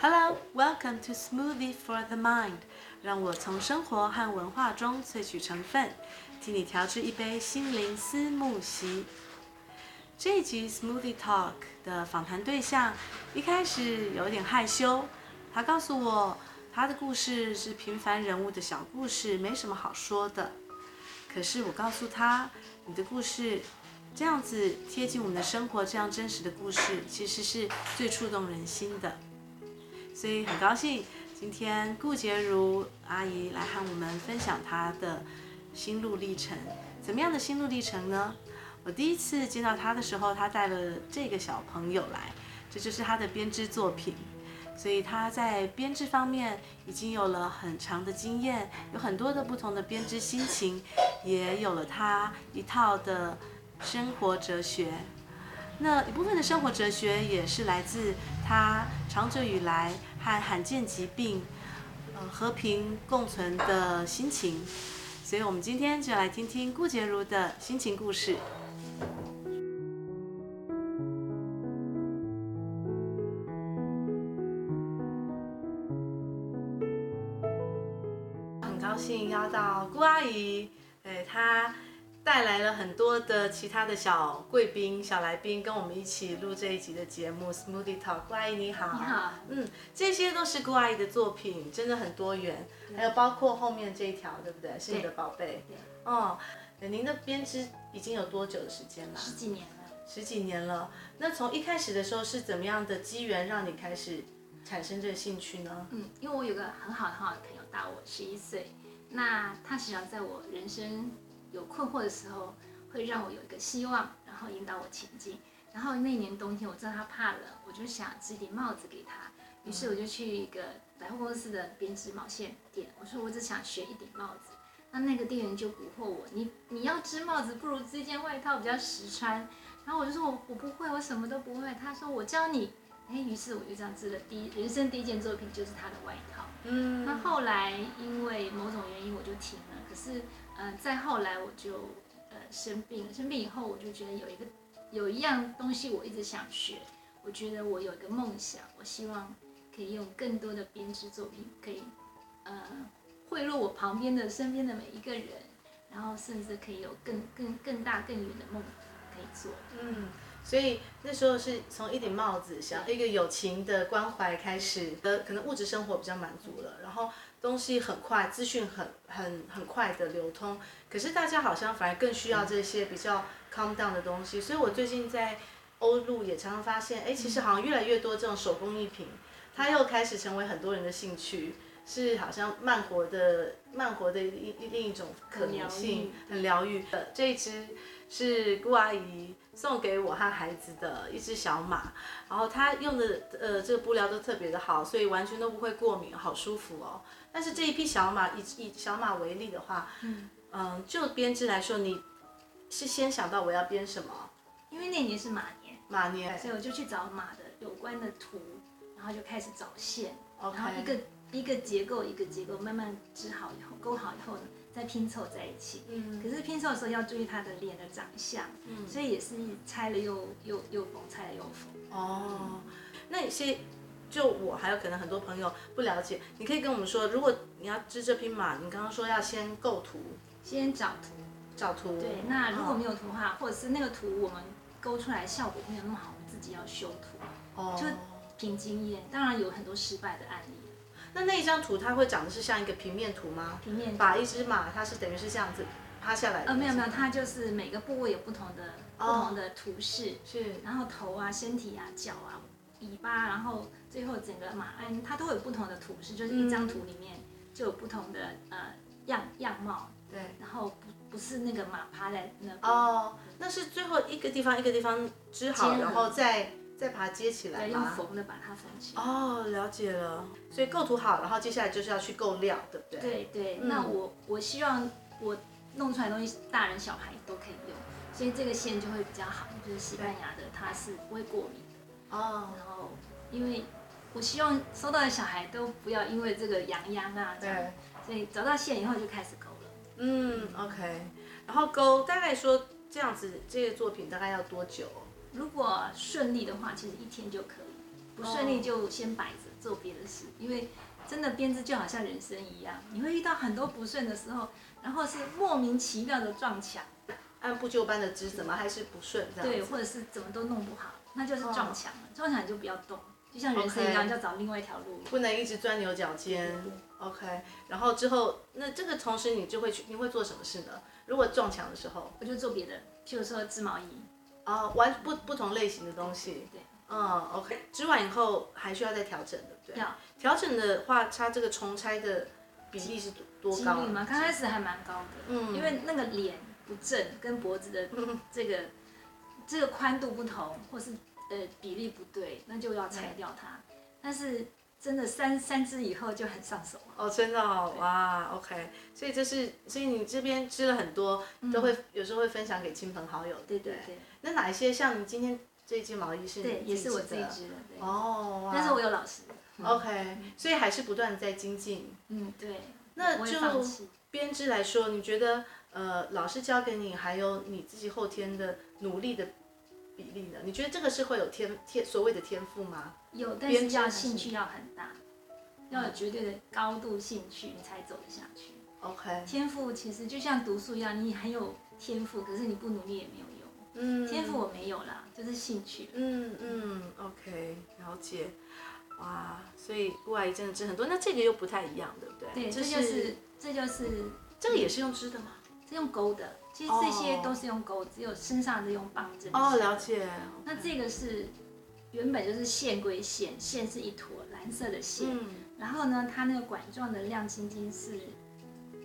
Hello, welcome to Smoothie for the Mind。让我从生活和文化中萃取成分，替你调制一杯心灵思慕昔。这一集 Smoothie Talk 的访谈对象一开始有点害羞，他告诉我他的故事是平凡人物的小故事，没什么好说的。可是我告诉他，你的故事这样子贴近我们的生活，这样真实的故事，其实是最触动人心的。所以很高兴，今天顾洁如阿姨来和我们分享她的心路历程。怎么样的心路历程呢？我第一次见到她的时候，她带了这个小朋友来，这就是她的编织作品。所以她在编织方面已经有了很长的经验，有很多的不同的编织心情，也有了她一套的生活哲学。那一部分的生活哲学也是来自她长久以来和罕见疾病，呃，和平共存的心情。所以，我们今天就来听听顾洁如的心情故事。很高兴邀到顾阿姨，对她。带来了很多的其他的小贵宾、小来宾，跟我们一起录这一集的节目《Smoothie Talk》。顾阿姨你好，你好，嗯，这些都是顾阿姨的作品，真的很多元，还有包括后面这一条，对不对？是你的宝贝。对。哦，您的编织已经有多久的时间了？十几年了。十几年了。那从一开始的时候是怎么样的机缘让你开始产生这个兴趣呢？嗯，因为我有个很好很好的朋友，大我十一岁，那他实际上在我人生。有困惑的时候，会让我有一个希望，然后引导我前进。然后那年冬天，我知道他怕冷，我就想织顶帽子给他。于是我就去一个百货公司的编织毛线店，我说我只想学一顶帽子。那那个店员就蛊惑我，你你要织帽子，不如织一件外套比较实穿。然后我就说我我不会，我什么都不会。他说我教你。哎，于是我就这样织了第一人生第一件作品，就是他的外套。嗯。那后来因为某种原因，我就停了。可是。再后来我就呃生病了，生病以后我就觉得有一个有一样东西我一直想学，我觉得我有一个梦想，我希望可以用更多的编织作品，可以呃贿赂我旁边的身边的每一个人，然后甚至可以有更更更大更远的梦可以做。嗯。所以那时候是从一顶帽子，想一个友情的关怀开始的，可能物质生活比较满足了，然后东西很快，资讯很很很快的流通，可是大家好像反而更需要这些比较 calm down 的东西。所以我最近在欧陆也常常发现，哎，其实好像越来越多这种手工艺品，它又开始成为很多人的兴趣，是好像慢活的慢活的一另一种可能性，很疗愈的这一支。是顾阿姨送给我和孩子的一只小马，然后它用的呃这个布料都特别的好，所以完全都不会过敏，好舒服哦。但是这一批小马以以小马为例的话，嗯嗯，就编织来说，你是先想到我要编什么？因为那年是马年，马年，所以我就去找马的有关的图，然后就开始找线，okay. 然后一个一个结构一个结构慢慢织好以后，勾好以后呢。再拼凑在一起，嗯，可是拼凑的时候要注意他的脸的长相，嗯，所以也是拆了又又又缝，拆了又缝。哦，那有些就我还有可能很多朋友不了解，你可以跟我们说，如果你要织这匹马，你刚刚说要先构图，先找图，找图。对，那如果没有图的话，或者是那个图我们勾出来效果没有那么好，我们自己要修图。哦，就凭经验，当然有很多失败的案例。那那一张图，它会长得是像一个平面图吗？平面图。把一只马，它是等于是这样子趴下来的。呃，没有没有，它就是每个部位有不同的、哦、不同的图示。是。然后头啊、身体啊、脚啊、尾巴，然后最后整个马鞍，它都有不同的图示，就是一张图里面就有不同的呃样样貌。对。然后不不是那个马趴在那。哦，那是最后一个地方一个地方织好，然后再。再把它接起来，用缝的把它缝起来。哦，了解了。所以构图好，然后接下来就是要去构料，对不对？对对。嗯、那我我希望我弄出来的东西，大人小孩都可以用，所以这个线就会比较好。就是西班牙的，它是不会过敏的。哦。然后，因为我希望收到的小孩都不要因为这个痒痒啊，这样。对。所以找到线以后就开始勾了。嗯，OK。然后勾，大概说这样子，这个作品大概要多久？如果顺利的话，其实一天就可以；不顺利就先摆着。做别的事，因为真的编织就好像人生一样，你会遇到很多不顺的时候，然后是莫名其妙的撞墙，按部就班的织，怎么还是不顺这样？对，或者是怎么都弄不好，那就是撞墙了。撞墙你就不要动，就像人生一样，要找另外一条路，不能一直钻牛角尖。OK，然后之后那这个同时你就会去，你会做什么事呢？如果撞墙的时候，我就做别的，譬如说织毛衣。哦，完不不同类型的东西。对。嗯，OK，织完以后还需要再调整，对不对？要。调整的话，它这个重拆的比例是多多高？几率吗？刚开始还蛮高的。嗯。因为那个脸不正，跟脖子的 这个这个宽度不同，或是呃比例不对，那就要拆掉它。但是。真的三三支以后就很上手哦，真的哦，哇，OK，所以这是，所以你这边织了很多，都会有时候会分享给亲朋好友，对对对。那哪一些像你今天这一件毛衣是？对，也是我自己织的，对。哦，但是我有老师。OK，所以还是不断的在精进。嗯，对。那就编织来说，你觉得呃，老师教给你，还有你自己后天的努力的比例呢？你觉得这个是会有天天所谓的天赋吗？有，但是要兴趣要很大，要有绝对的高度兴趣，你才走得下去。OK。天赋其实就像读书一样，你很有天赋，可是你不努力也没有用。嗯。天赋我没有啦，就是兴趣。嗯嗯，OK，了解。哇，所以顾阿姨真的织很多，那这个又不太一样，对不对？对，这就是这就是这个也是用织的吗？是用钩的。其实这些都是用钩，只有身上是用棒针。哦，了解。那这个是原本就是线归线，线是一坨蓝色的线。嗯。然后呢，它那个管状的亮晶晶是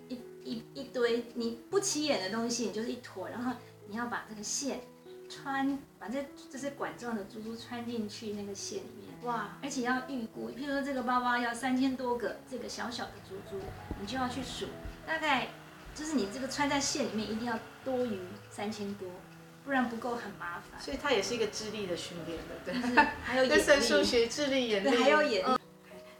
一一一堆你不起眼的东西，你就是一坨。然后你要把这个线穿，把这这些管状的珠珠穿进去那个线里面。哇！而且要预估，譬如说这个包包要三千多个这个小小的珠珠，你就要去数大概。就是你这个穿在线里面一定要多于三千多，不然不够很麻烦。所以它也是一个智力的训练的，对。还有眼力。算数学、智力、眼力。对，还有眼力。嗯。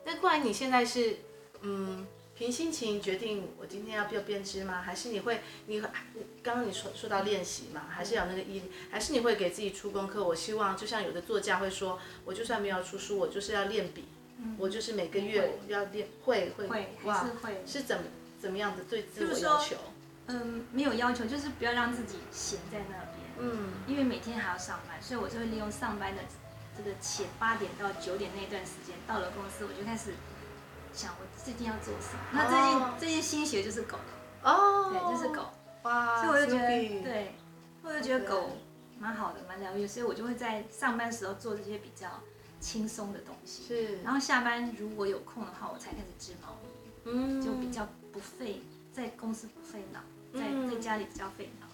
那不然你现在是嗯凭心情决定我今天要不要编织吗？还是你会你刚刚你说说到练习嘛？还是有那个毅力？还是你会给自己出功课？我希望就像有的作家会说，我就算没有出书，我就是要练笔，我就是每个月要练会会哇会是怎么？怎么样的对自我要求？嗯，没有要求，就是不要让自己闲在那边。嗯，因为每天还要上班，所以我就会利用上班的这个前八点到九点那段时间，到了公司我就开始想我最近要做什么。哦、那最近最近新学就是狗。哦。对，就是狗。哇。所以我就觉得，对，我就觉得狗蛮好的，蛮疗愈，所以我就会在上班时候做这些比较轻松的东西。是。然后下班如果有空的话，我才开始织毛衣。嗯。就比较。不费在公司不费脑，在在家里比较费脑。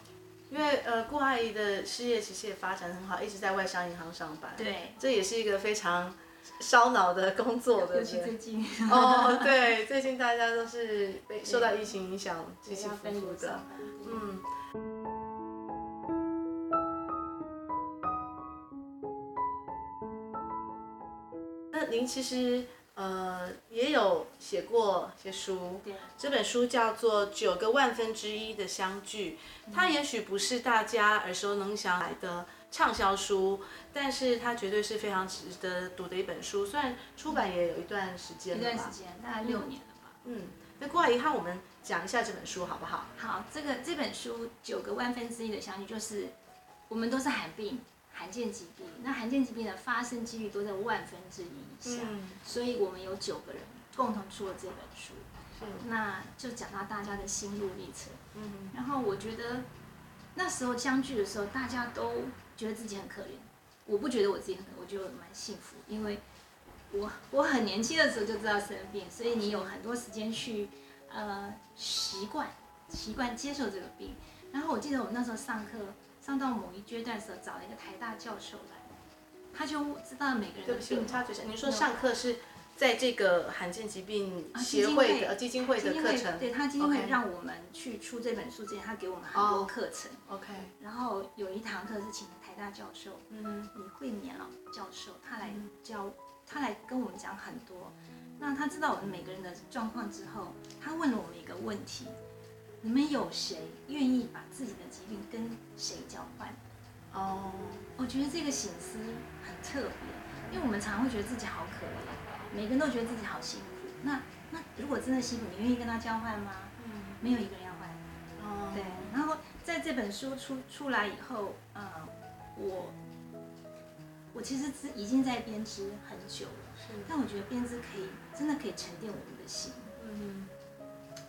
因为呃，顾阿姨的事业其实也发展很好，一直在外商银行上班。对，这也是一个非常烧脑的工作的。尤其最近。哦，对，最近大家都是被受到疫情影响，起起伏伏的。嗯。那您其实。呃，也有写过些书，对这本书叫做《九个万分之一的相聚》，它也许不是大家耳熟能详来的畅销书，但是它绝对是非常值得读的一本书。虽然出版也有一段时间了吧，一段时间，大概六年了吧。嗯，那郭阿姨和我们讲一下这本书好不好？好，这个这本书《九个万分之一的相聚》就是我们都是罕病。罕见疾病，那罕见疾病的发生几率都在万分之一以下，嗯、所以我们有九个人共同出了这本书，是那就讲到大家的心路历程。嗯，然后我觉得那时候相聚的时候，大家都觉得自己很可怜，我不觉得我自己很可怜，我觉得蛮幸福，因为我我很年轻的时候就知道生病，所以你有很多时间去呃习惯习惯接受这个病。然后我记得我那时候上课。上到某一阶段的时候，找了一个台大教授来，他就知道每个人的病。插嘴一下，你说上课是在这个罕见疾病协会的基金会的课程？对，他基金会让我们去出这本书之前，他给我们很多课程。OK。然后有一堂课是请台大教授，嗯，李慧年老教授，他来教，他来跟我们讲很多。那他知道我们每个人的状况之后，他问了我们一个问题。你们有谁愿意把自己的疾病跟谁交换？哦，我觉得这个醒思很特别，因为我们常常会觉得自己好可怜，每个人都觉得自己好辛苦。那那如果真的辛苦，你愿意跟他交换吗？嗯，没有一个人要换。哦，对。然后在这本书出出来以后，呃，我我其实是已经在编织很久了。是。但我觉得编织可以真的可以沉淀我们的心。嗯。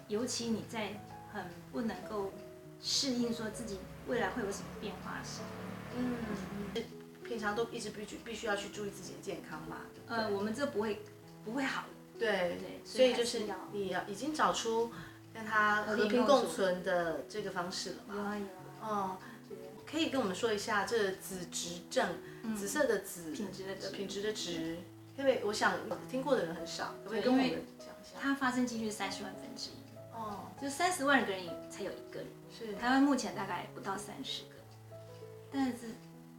尤其你在很不能够适应说自己未来会有什么变化的时候。嗯。平常都一直必须必须要去注意自己的健康嘛？呃，我们这不会不会好。对对，所以就是你要已经找出跟他和平共存的这个方式了嘛？有啊有啊。哦，可以跟我们说一下这个紫质症，紫色的紫，品质的质，品质的质，因为我想听过的人很少，可不可以跟我们讲一下？它发生几率三十万分之一。哦。就三十万个人才有一个人。是。台湾目前大概不到三十个，但是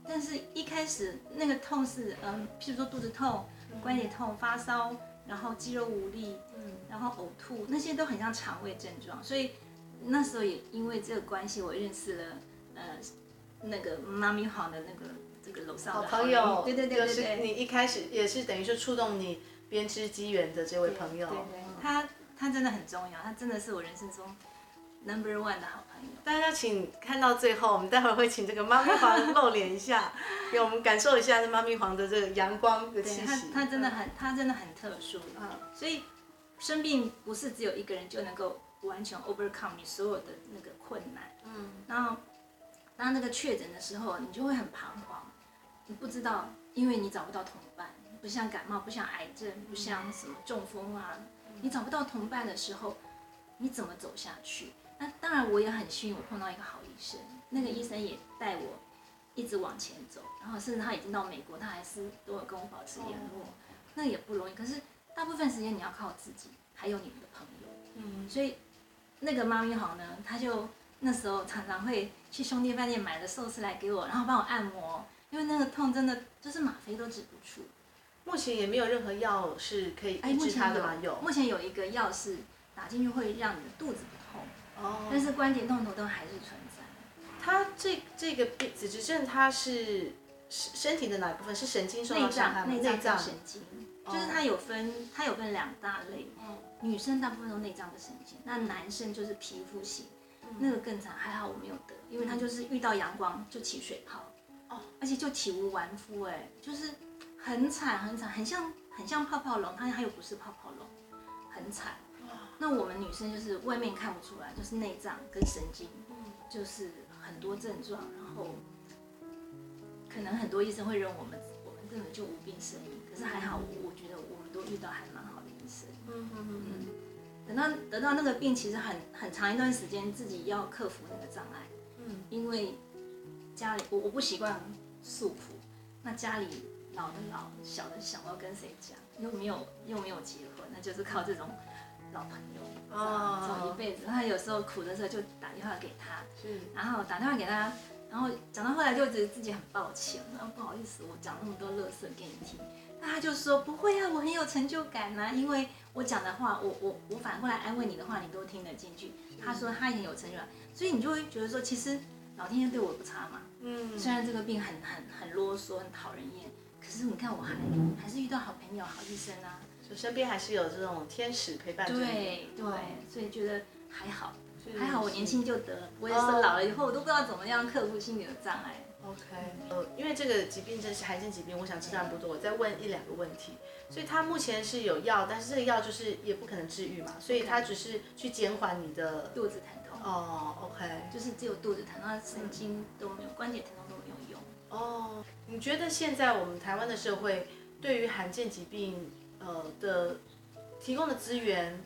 但是一开始那个痛是嗯，譬如说肚子痛、关节痛、发烧。然后肌肉无力，嗯，然后呕吐，那些都很像肠胃症状，所以那时候也因为这个关系，我认识了呃那个妈咪黄的那个这个楼上的好朋友，对对对对对，你一开始也是等于说触动你编织机缘的这位朋友，对对，对，他他真的很重要，他真的是我人生中 number one 的好朋友。大家请看到最后，我们待会儿会请这个妈咪黄露脸一下，给我们感受一下这妈咪黄的这个阳光的气息。他他真的很，他真的很特殊。嗯，所以生病不是只有一个人就能够完全 overcome 你所有的那个困难。嗯。然后当那个确诊的时候，你就会很彷徨，你不知道，因为你找不到同伴，不像感冒，不像癌症，不像什么中风啊，你找不到同伴的时候，你怎么走下去？那当然，我也很幸运，我碰到一个好医生。那个医生也带我一直往前走，然后甚至他已经到美国，他还是都有跟我保持联络。那也不容易，可是大部分时间你要靠自己，还有你们的朋友。嗯。所以那个妈咪好呢，他就那时候常常会去兄弟饭店买了寿司来给我，然后帮我按摩，因为那个痛真的就是吗啡都止不住。目前也没有任何药是可以抑制它的吗？有。目前有一个药是打进去会让你的肚子不痛。哦但是关节痛痛都还是存在。它这这个病紫质症，它是身体的哪一部分？是神经受到伤害吗？内脏神经，就是它有分，它有分两大类。女生大部分都内脏的神经，那男生就是皮肤型，那个更惨。还好我没有得，因为他就是遇到阳光就起水泡，哦，而且就体无完肤，哎，就是很惨很惨，很像很像泡泡龙，它它又不是泡泡龙，很惨。那我们女生就是外面看不出来，就是内脏跟神经，就是很多症状，然后可能很多医生会认为我们我们根本就无病呻吟，可是还好，我我觉得我们都遇到还蛮好的医生。嗯嗯嗯。等到得到那个病，其实很很长一段时间自己要克服那个障碍。嗯。因为家里我我不习惯诉苦，那家里老的老小的小，我要跟谁讲？又没有又没有结婚，那就是靠这种。老朋友，哦，走一辈子。他有时候苦的时候就打电话给他，是，然后打电话给他，然后讲到后来就觉得自己很抱歉，然后不好意思，我讲那么多乐色给你听。那他就说不会啊，我很有成就感呐，因为我讲的话，我我我反过来安慰你的话，你都听得进去。他说他也很有成就感，所以你就会觉得说，其实老天爷对我不差嘛。嗯，虽然这个病很很很啰嗦，很讨人厌，可是你看我还还是遇到好朋友、好医生啊。就身边还是有这种天使陪伴着你。对对，所以觉得还好，还好我年轻就得了，不会说老了以后我都不知道怎么样克服心理的障碍。OK，呃，因为这个疾病真是罕见疾病，我想知道不多，我再问一两个问题。所以他目前是有药，但是这个药就是也不可能治愈嘛，所以它只是去减缓你的肚子疼痛。哦，OK，就是只有肚子疼，那神经都没有，关节疼痛都没有用。哦，你觉得现在我们台湾的社会对于罕见疾病？呃的提供的资源，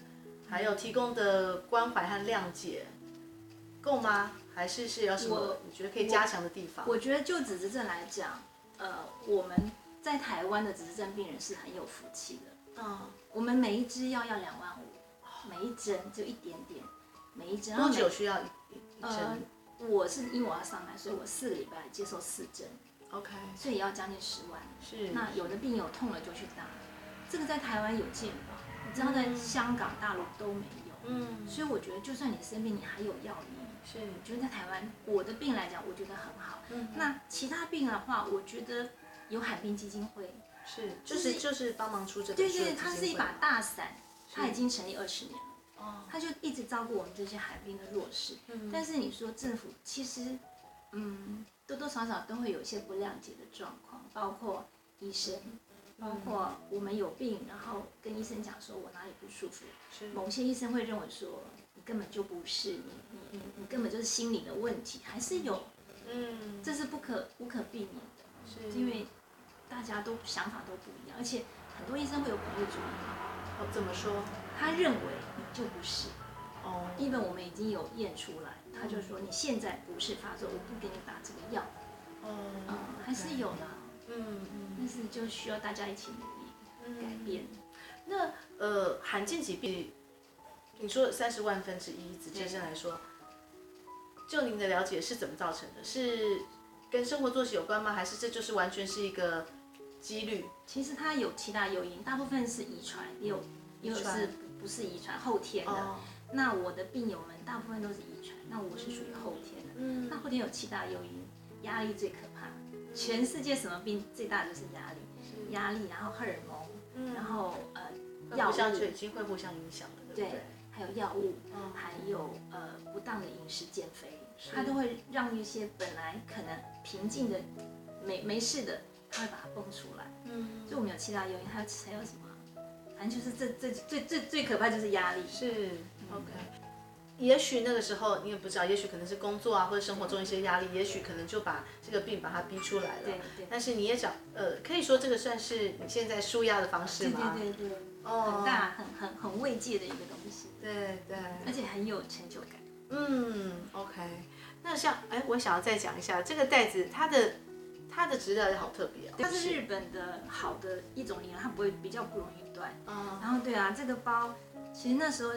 还有提供的关怀和谅解，够吗？还是是有什么你觉得可以加强的地方？我，我觉得就紫质症来讲，呃，我们在台湾的紫质症病人是很有福气的。嗯，我们每一支药要两万五，每一针就一点点，每一针。多久需要一一针？呃，我是因为我要上班，所以我四个礼拜接受四针。OK。所以也要将近十万。是。那有的病有痛了就去打。这个在台湾有健保，你知道在香港、大陆都没有。嗯，所以我觉得，就算你生病，你还有药医。是，我觉得在台湾，我的病来讲，我觉得很好。嗯，那其他病的话，我觉得有海病基金会，是，就是就是帮忙出这个。对对，它是一把大伞，它已经成立二十年了。哦。它就一直照顾我们这些海滨的弱势。嗯。但是你说政府其实，嗯，多多少少都会有一些不谅解的状况，包括医生，包括我们有病，然后跟医生讲说我哪里不舒服，是。某些医生会认为说你根本就不是，你你你你根本就是心理的问题，还是有。嗯。这是不可无可避免的。是。因为。大家都想法都不一样，而且很多医生会有本位主义。哦，怎么说？他认为你就不是。哦。因为我们已经有验出来，他就说你现在不是发作，我不给你打这个药。哦。嗯，还是有的。嗯嗯。但是就需要大家一起努力改变。嗯、那呃，罕见疾病，你说三十万分之一，子先生来说，就您的了解是怎么造成的？是跟生活作息有关吗？还是这就是完全是一个？几率其实它有其他诱因，大部分是遗传，也有也有是不是遗传后天的。哦、那我的病友们大部分都是遗传，那我是属于后天的。嗯，那后天有七大诱因，压力最可怕。全世界什么病最大的就是压力，压力，然后荷尔蒙，嗯、然后呃药物，已经会互相影响了，对不对？对，还有药物，嗯、还有呃不当的饮食减肥，它都会让一些本来可能平静的没没事的。他会把它蹦出来，嗯，就我们有七大诱因，还有还有什么？反正就是这这最最最可怕就是压力，是，OK。也许那个时候你也不知道，也许可能是工作啊或者生活中一些压力，也许可能就把这个病把它逼出来了。对对。但是你也讲，呃，可以说这个算是你现在舒压的方式吗？对对对。哦。很大很很很慰藉的一个东西。对对。而且很有成就感。嗯，OK。那像，哎，我想要再讲一下这个袋子，它的。它的质量也好特别哦，它是日本的好的一种 linens，它不会比较不容易断。嗯，然后对啊，这个包其实那时候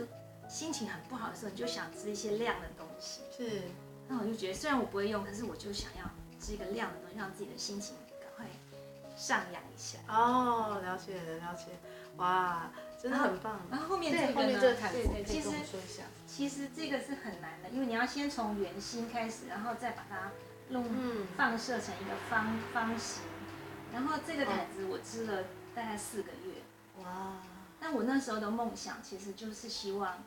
心情很不好的时候，你就想织一些亮的东西。是，那我就觉得虽然我不会用，可是我就想要织一个亮的东西，让自己的心情赶快上扬一下。哦，了解了解，哇，真的很棒。然后后面这个呢？对对，其实其实这个是很难的，因为你要先从圆心开始，然后再把它。弄放射成一个方方形，然后这个毯子我织了大概四个月。哇！那我那时候的梦想其实就是希望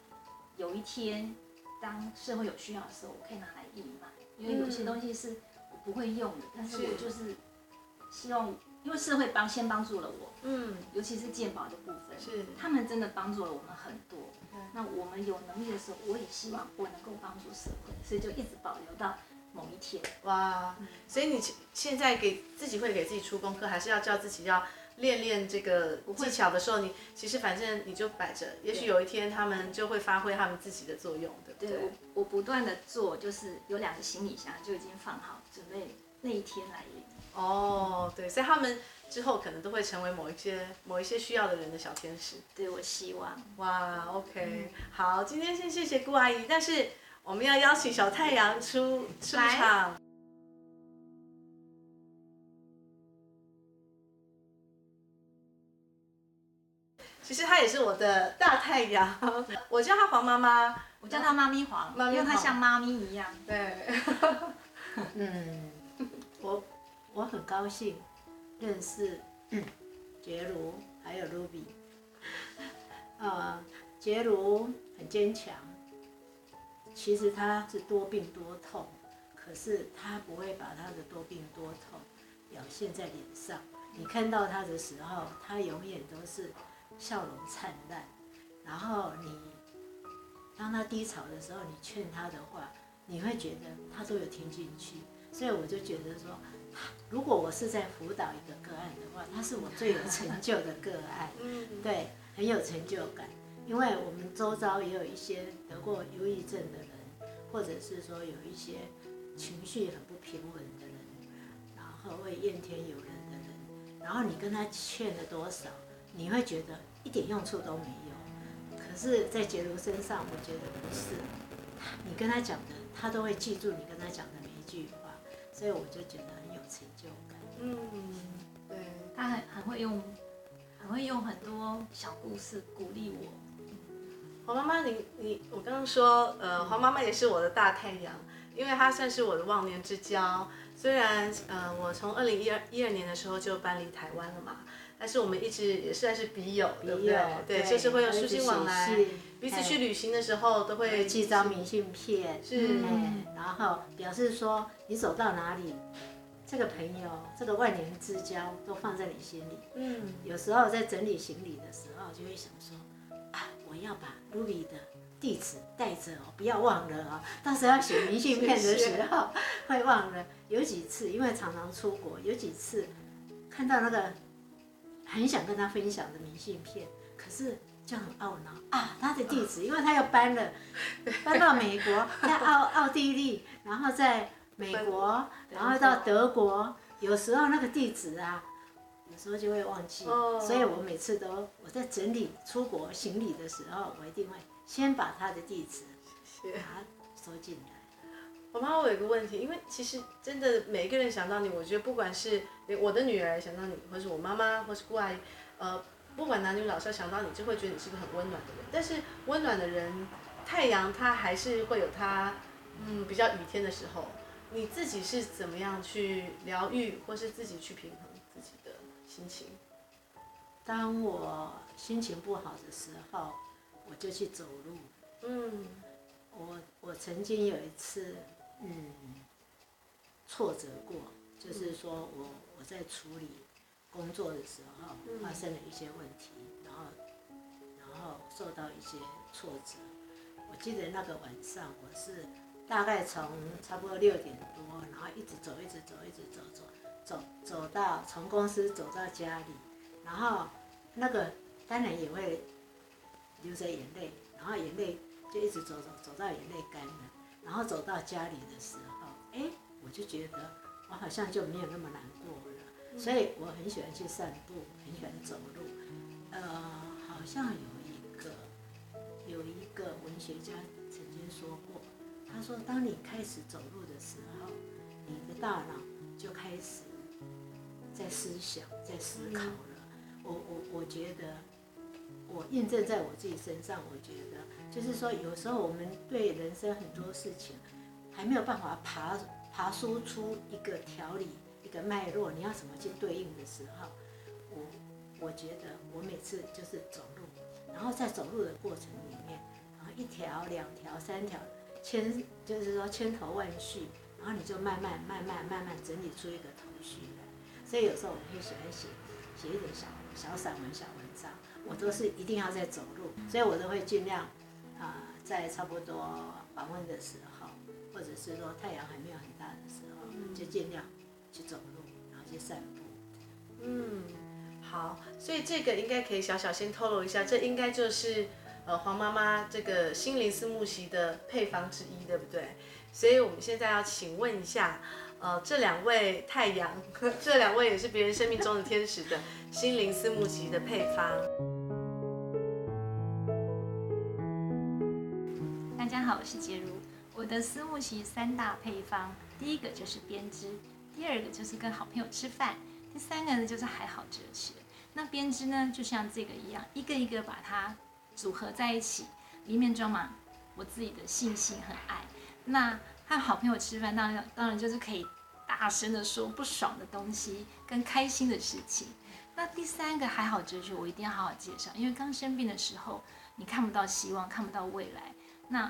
有一天，当社会有需要的时候，我可以拿来义卖。因为有些东西是我不会用的，但是我就是希望，因为社会帮先帮助了我，嗯，尤其是健保的部分，是他们真的帮助了我们很多。那我们有能力的时候，我也希望我能够帮助社会，所以就一直保留到。某一天，哇！所以你现在给自己会给自己出功课，还是要叫自己要练练这个技巧的时候，你其实反正你就摆着，也许有一天他们就会发挥他们自己的作用的。对，我我不断的做，就是有两个行李箱就已经放好，准备那一天来临。哦，对，所以他们之后可能都会成为某一些某一些需要的人的小天使。对，我希望。哇，OK，嗯，好，今天先谢谢顾阿姨，但是。我们要邀请小太阳出出场。其实她也是我的大太阳，我叫她黄妈妈，我叫她妈咪黄，因为她像妈咪一样。对。嗯，我我很高兴认识 杰如还有 Ruby。呃，杰如很坚强。其实他是多病多痛，可是他不会把他的多病多痛表现在脸上。你看到他的时候，他永远都是笑容灿烂。然后你当他低潮的时候，你劝他的话，你会觉得他都有听进去。所以我就觉得说，如果我是在辅导一个个案的话，他是我最有成就的个案。对，很有成就感。因为我们周遭也有一些得过忧郁症的人，或者是说有一些情绪很不平稳的人，然后会怨天尤人的人，然后你跟他劝了多少，你会觉得一点用处都没有。可是，在杰如身上，我觉得不是，你跟他讲的，他都会记住你跟他讲的每一句话，所以我就觉得很有成就感。嗯，对，他很很会用，很会用很多小故事鼓励我。黄妈妈，你你我刚刚说，呃，黄妈妈也是我的大太阳，因为她算是我的忘年之交。虽然，呃，我从二零一二一二年的时候就搬离台湾了嘛，但是我们一直也算是笔友，对不对？对，就是会有书信往来，彼此哎去旅行的时候都会寄张明信片，是，哎，然后表示说你走到哪里，这个朋友，这个万年之交都放在你心里。嗯，有时候在整理行李的时候，就会想说，啊，我要把 Ruby 的地址带着哦，不要忘了哦。到时候要写明信片的时候 会忘了。有几次，因为常常出国，有几次看到那个很想跟他分享的明信片，可是就很懊恼啊，他的地址，因为他要搬了，搬到美国，在奥奥地利，然后在美国，然后到德国，有时候那个地址啊。有时候就会忘记，所以我每次都我在整理出国行李的时候，我一定会先把他的地址把它收进来。我妈，我有个问题，因为其实真的每一个人想到你，我觉得不管是我的女儿想到你，或是我妈妈，或是姑阿姨，呃，不管男女老少想到你，就会觉得你是个很温暖的人。但是温暖的人，太阳它还是会有它，嗯，比较雨天的时候。你自己是怎么样去疗愈，或是自己去平衡自己的？心情。当我心情不好的时候，我就去走路。嗯，我我曾经有一次，嗯，挫折过，就是说我我在处理工作的时候发生了一些问题，然后然后受到一些挫折。我记得那个晚上，我是大概从差不多六点多，然后一直走，一直走，一直走走。走走到从公司走到家里，然后那个当然也会流着眼泪，然后眼泪就一直走走走到眼泪干了，然后走到家里的时候，哎，我就觉得我好像就没有那么难过了，所以我很喜欢去散步，很喜欢走路。呃，好像有一个有一个文学家曾经说过，他说当你开始走路的时候，你的大脑就开始。在思想，在思考了。我我我觉得，我印证在我自己身上。我觉得，就是说，有时候我们对人生很多事情还没有办法爬爬梳出一个条理、一个脉络，你要怎么去对应的时候，我我觉得我每次就是走路，然后在走路的过程里面，然后一条、两条、三条，千就是说千头万绪，然后你就慢慢、慢慢、慢慢整理出一个头绪来。所以有时候我们会喜欢写写一点小小散文、小，我都是一定要在走路，所以我都会尽量啊、呃，在差不多黄昏的时候，或者是说太阳还没有很大的时候，就尽量去走路，然后去散步。嗯，好，所以这个应该可以小小先透露一下，这应该就是呃黄妈妈这个心灵思慕席的配方之一，对不对？所以我们现在要请问一下。呃，这两位太阳，这两位也是别人生命中的天使的心灵思慕席的配方。我是洁如。我的思慕席三大配方，第一个就是编织，第二个就是跟好朋友吃饭，第三个呢就是还好哲学。那编织呢，就像这个一样，一个一个把它组合在一起，里面装满我自己的信心和爱。那和好朋友吃饭，当然当然就是可以大声的说不爽的东西跟开心的事情。那第三个还好哲学，我一定要好好介绍，因为刚生病的时候，你看不到希望，看不到未来。那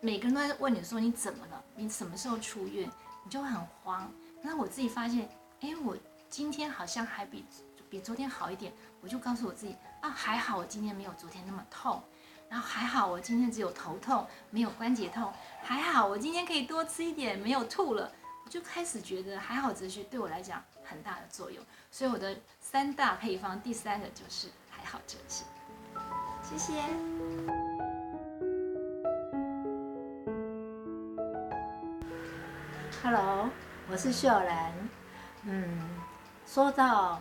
每个人都在问你说你怎么了？你什么时候出院？你就会很慌。那我自己发现，哎，我今天好像还比比昨天好一点，我就告诉我自己啊，还好我今天没有昨天那么痛。然后还好，我今天只有头痛，没有关节痛。还好，我今天可以多吃一点，没有吐了。我就开始觉得还好哲学对我来讲很大的作用。所以我的三大配方，第三个就是还好哲学。谢谢。Hello，我是秀兰。嗯，说到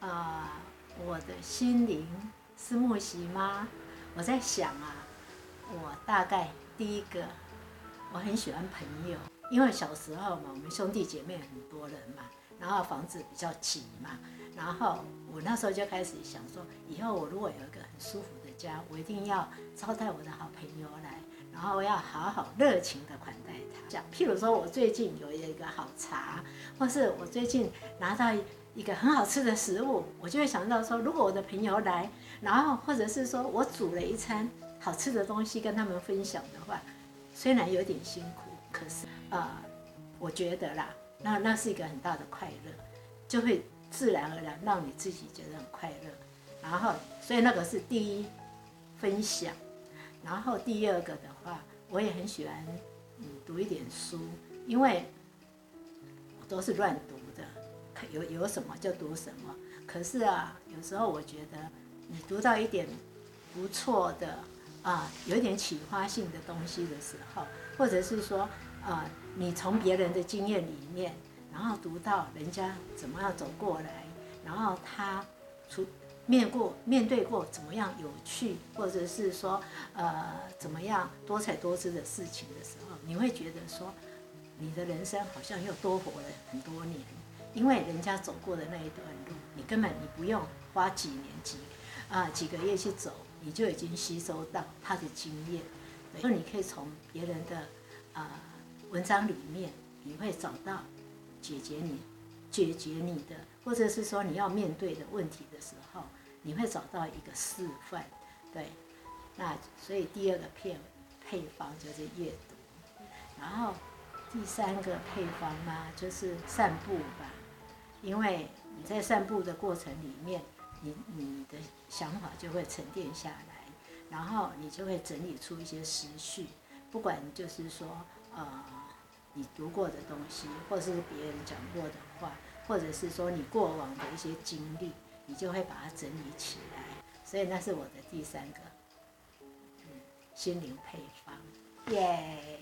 啊、我的心灵思慕席吗？我在想啊，我大概第一个，我很喜欢朋友，因为小时候嘛，我们兄弟姐妹很多人嘛，然后房子比较挤嘛，然后我那时候就开始想说，以后我如果有一个很舒服的家，我一定要招待我的好朋友来，然后要好好热情的款待他。讲，譬如说我最近有一个好茶，或是我最近拿到一个很好吃的食物，我就会想到说，如果我的朋友来，然后或者是说我煮了一餐好吃的东西跟他们分享的话，虽然有点辛苦，可是呃，我觉得啦，那那是一个很大的快乐，就会自然而然让你自己觉得很快乐。然后，所以那个是第一分享。然后第二个的，我也很喜欢嗯读一点书，因为我都是乱读的，有有什么就读什么。可是啊，有时候我觉得你读到一点不错的啊，有一点启发性的东西的时候，或者是说啊，你从别人的经验里面，然后读到人家怎么样走过来，然后他出。面过面对过怎么样有趣，或者是说呃怎么样多彩多姿的事情的时候，你会觉得说你的人生好像又多活了很多年，因为人家走过的那一段路，你根本你不用花几年几啊、几个月去走，你就已经吸收到他的经验，所以你可以从别人的啊、文章里面，你会找到解决你解决你的。或者是说你要面对的问题的时候，你会找到一个示范，对，那所以第二个片配方就是阅读，然后第三个配方嘛就是散步吧，因为你在散步的过程里面，你你的想法就会沉淀下来，然后你就会整理出一些思绪，不管就是说呃你读过的东西，或是别人讲过的话。或者是说你过往的一些经历，你就会把它整理起来，所以那是我的第三个，嗯，心灵配方，耶。